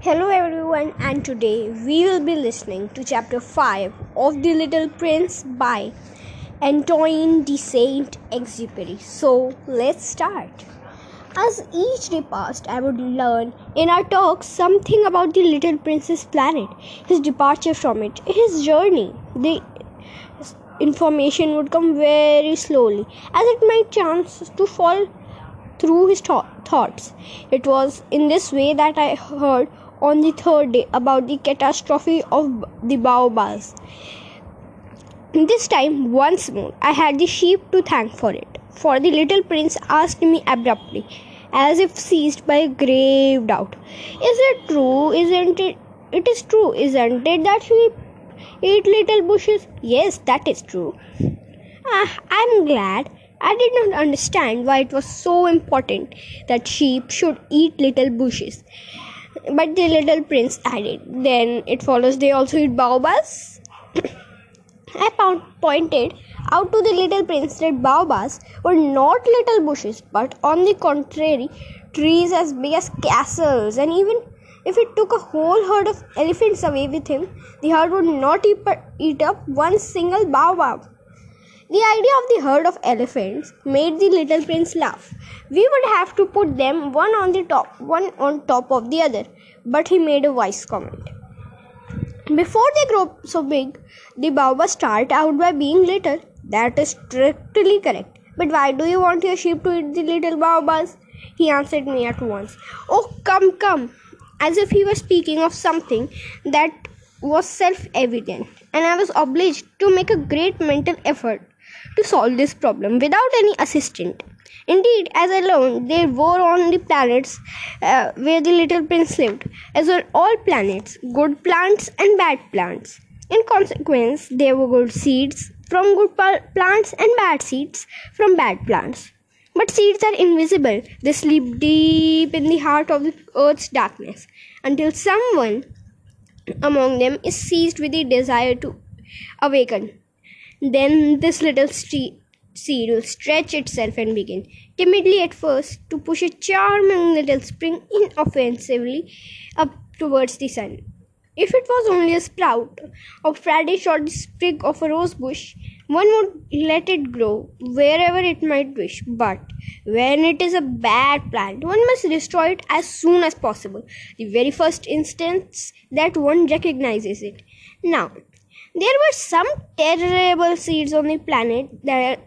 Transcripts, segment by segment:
Hello everyone, and today we will be listening to chapter 5 of The Little Prince by Antoine de Saint Exupéry. So let's start. As each day passed, I would learn in our talks something about the Little Prince's planet, his departure from it, his journey. The information would come very slowly, as it might chance to fall through his th- thoughts. It was in this way that I heard on the third day about the catastrophe of the baobabs. This time, once more, I had the sheep to thank for it. For the little prince asked me abruptly, as if seized by a grave doubt, Is it true? Isn't it? It is true, isn't it, that sheep eat little bushes? Yes, that is true. Ah, I'm glad. I did not understand why it was so important that sheep should eat little bushes. But the little prince added, Then it follows they also eat baobabs? I pointed out to the little prince that baobabs were not little bushes, but on the contrary, trees as big as castles. And even if he took a whole herd of elephants away with him, the herd would not eat up one single baobab. The idea of the herd of elephants made the little prince laugh. We would have to put them one on the top, one on top of the other. But he made a wise comment. Before they grow so big, the baobabs start out by being little. That is strictly correct. But why do you want your sheep to eat the little baobabs? He answered me at once. Oh, come, come. As if he was speaking of something that was self evident, and I was obliged to make a great mental effort to solve this problem without any assistant. Indeed, as I learned, there were on the planets uh, where the little prince lived, as were all planets, good plants and bad plants. In consequence, there were good seeds from good plants and bad seeds from bad plants. But seeds are invisible, they sleep deep in the heart of the earth's darkness until someone among them is seized with the desire to awaken. Then this little seed will stretch itself and begin, timidly at first, to push a charming little spring inoffensively up towards the sun. If it was only a sprout of radish or the sprig of a rose bush, one would let it grow wherever it might wish. But when it is a bad plant, one must destroy it as soon as possible, the very first instance that one recognizes it. Now, there were some terrible seeds on the planet that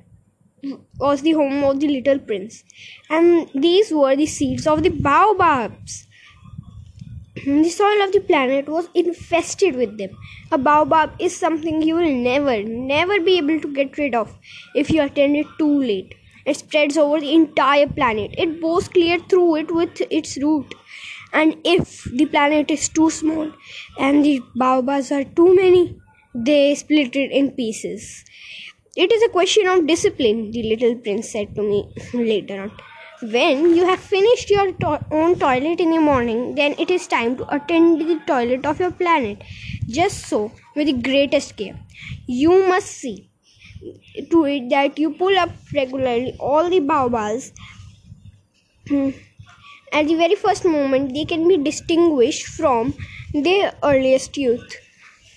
was the home of the little prince, and these were the seeds of the baobabs. The soil of the planet was infested with them. A baobab is something you will never, never be able to get rid of if you attend it too late. It spreads over the entire planet. It bores clear through it with its root. And if the planet is too small and the baobabs are too many, they split it in pieces. It is a question of discipline, the little prince said to me later on. When you have finished your to- own toilet in the morning, then it is time to attend the toilet of your planet. Just so, with the greatest care. You must see to it that you pull up regularly all the baobabs. At the very first moment, they can be distinguished from their earliest youth.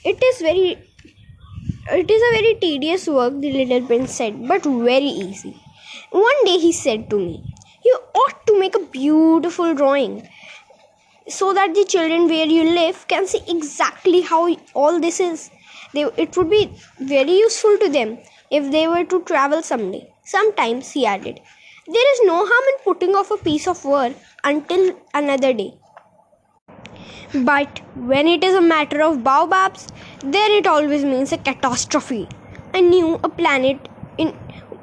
It is very it is a very tedious work, the little prince said, but very easy. One day he said to me, You ought to make a beautiful drawing so that the children where you live can see exactly how all this is. They, it would be very useful to them if they were to travel someday. Sometimes, he added, there is no harm in putting off a piece of work until another day. But when it is a matter of baobabs, then it always means a catastrophe. I knew a planet in,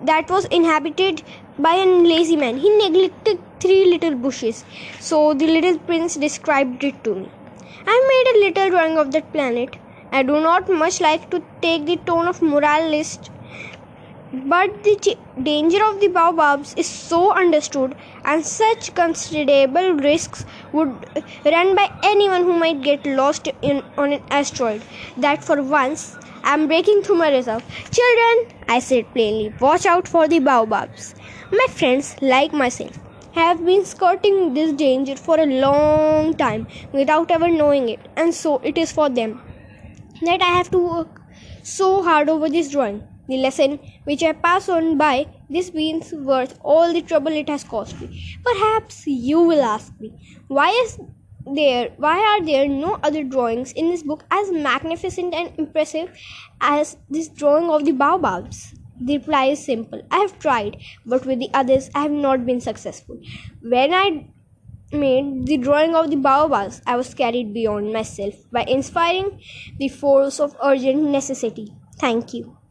that was inhabited by a lazy man. He neglected three little bushes. So the little prince described it to me. I made a little drawing of that planet. I do not much like to take the tone of moralist but the ch- danger of the baobabs is so understood, and such considerable risks would run by anyone who might get lost in, on an asteroid, that for once I am breaking through my reserve. Children, I said plainly, watch out for the baobabs. My friends, like myself, have been skirting this danger for a long time without ever knowing it, and so it is for them that I have to work so hard over this drawing. The lesson which I pass on by this means worth all the trouble it has cost me. Perhaps you will ask me, why is there why are there no other drawings in this book as magnificent and impressive as this drawing of the baobabs? The reply is simple. I have tried, but with the others I have not been successful. When I made the drawing of the baobabs, I was carried beyond myself by inspiring the force of urgent necessity. Thank you.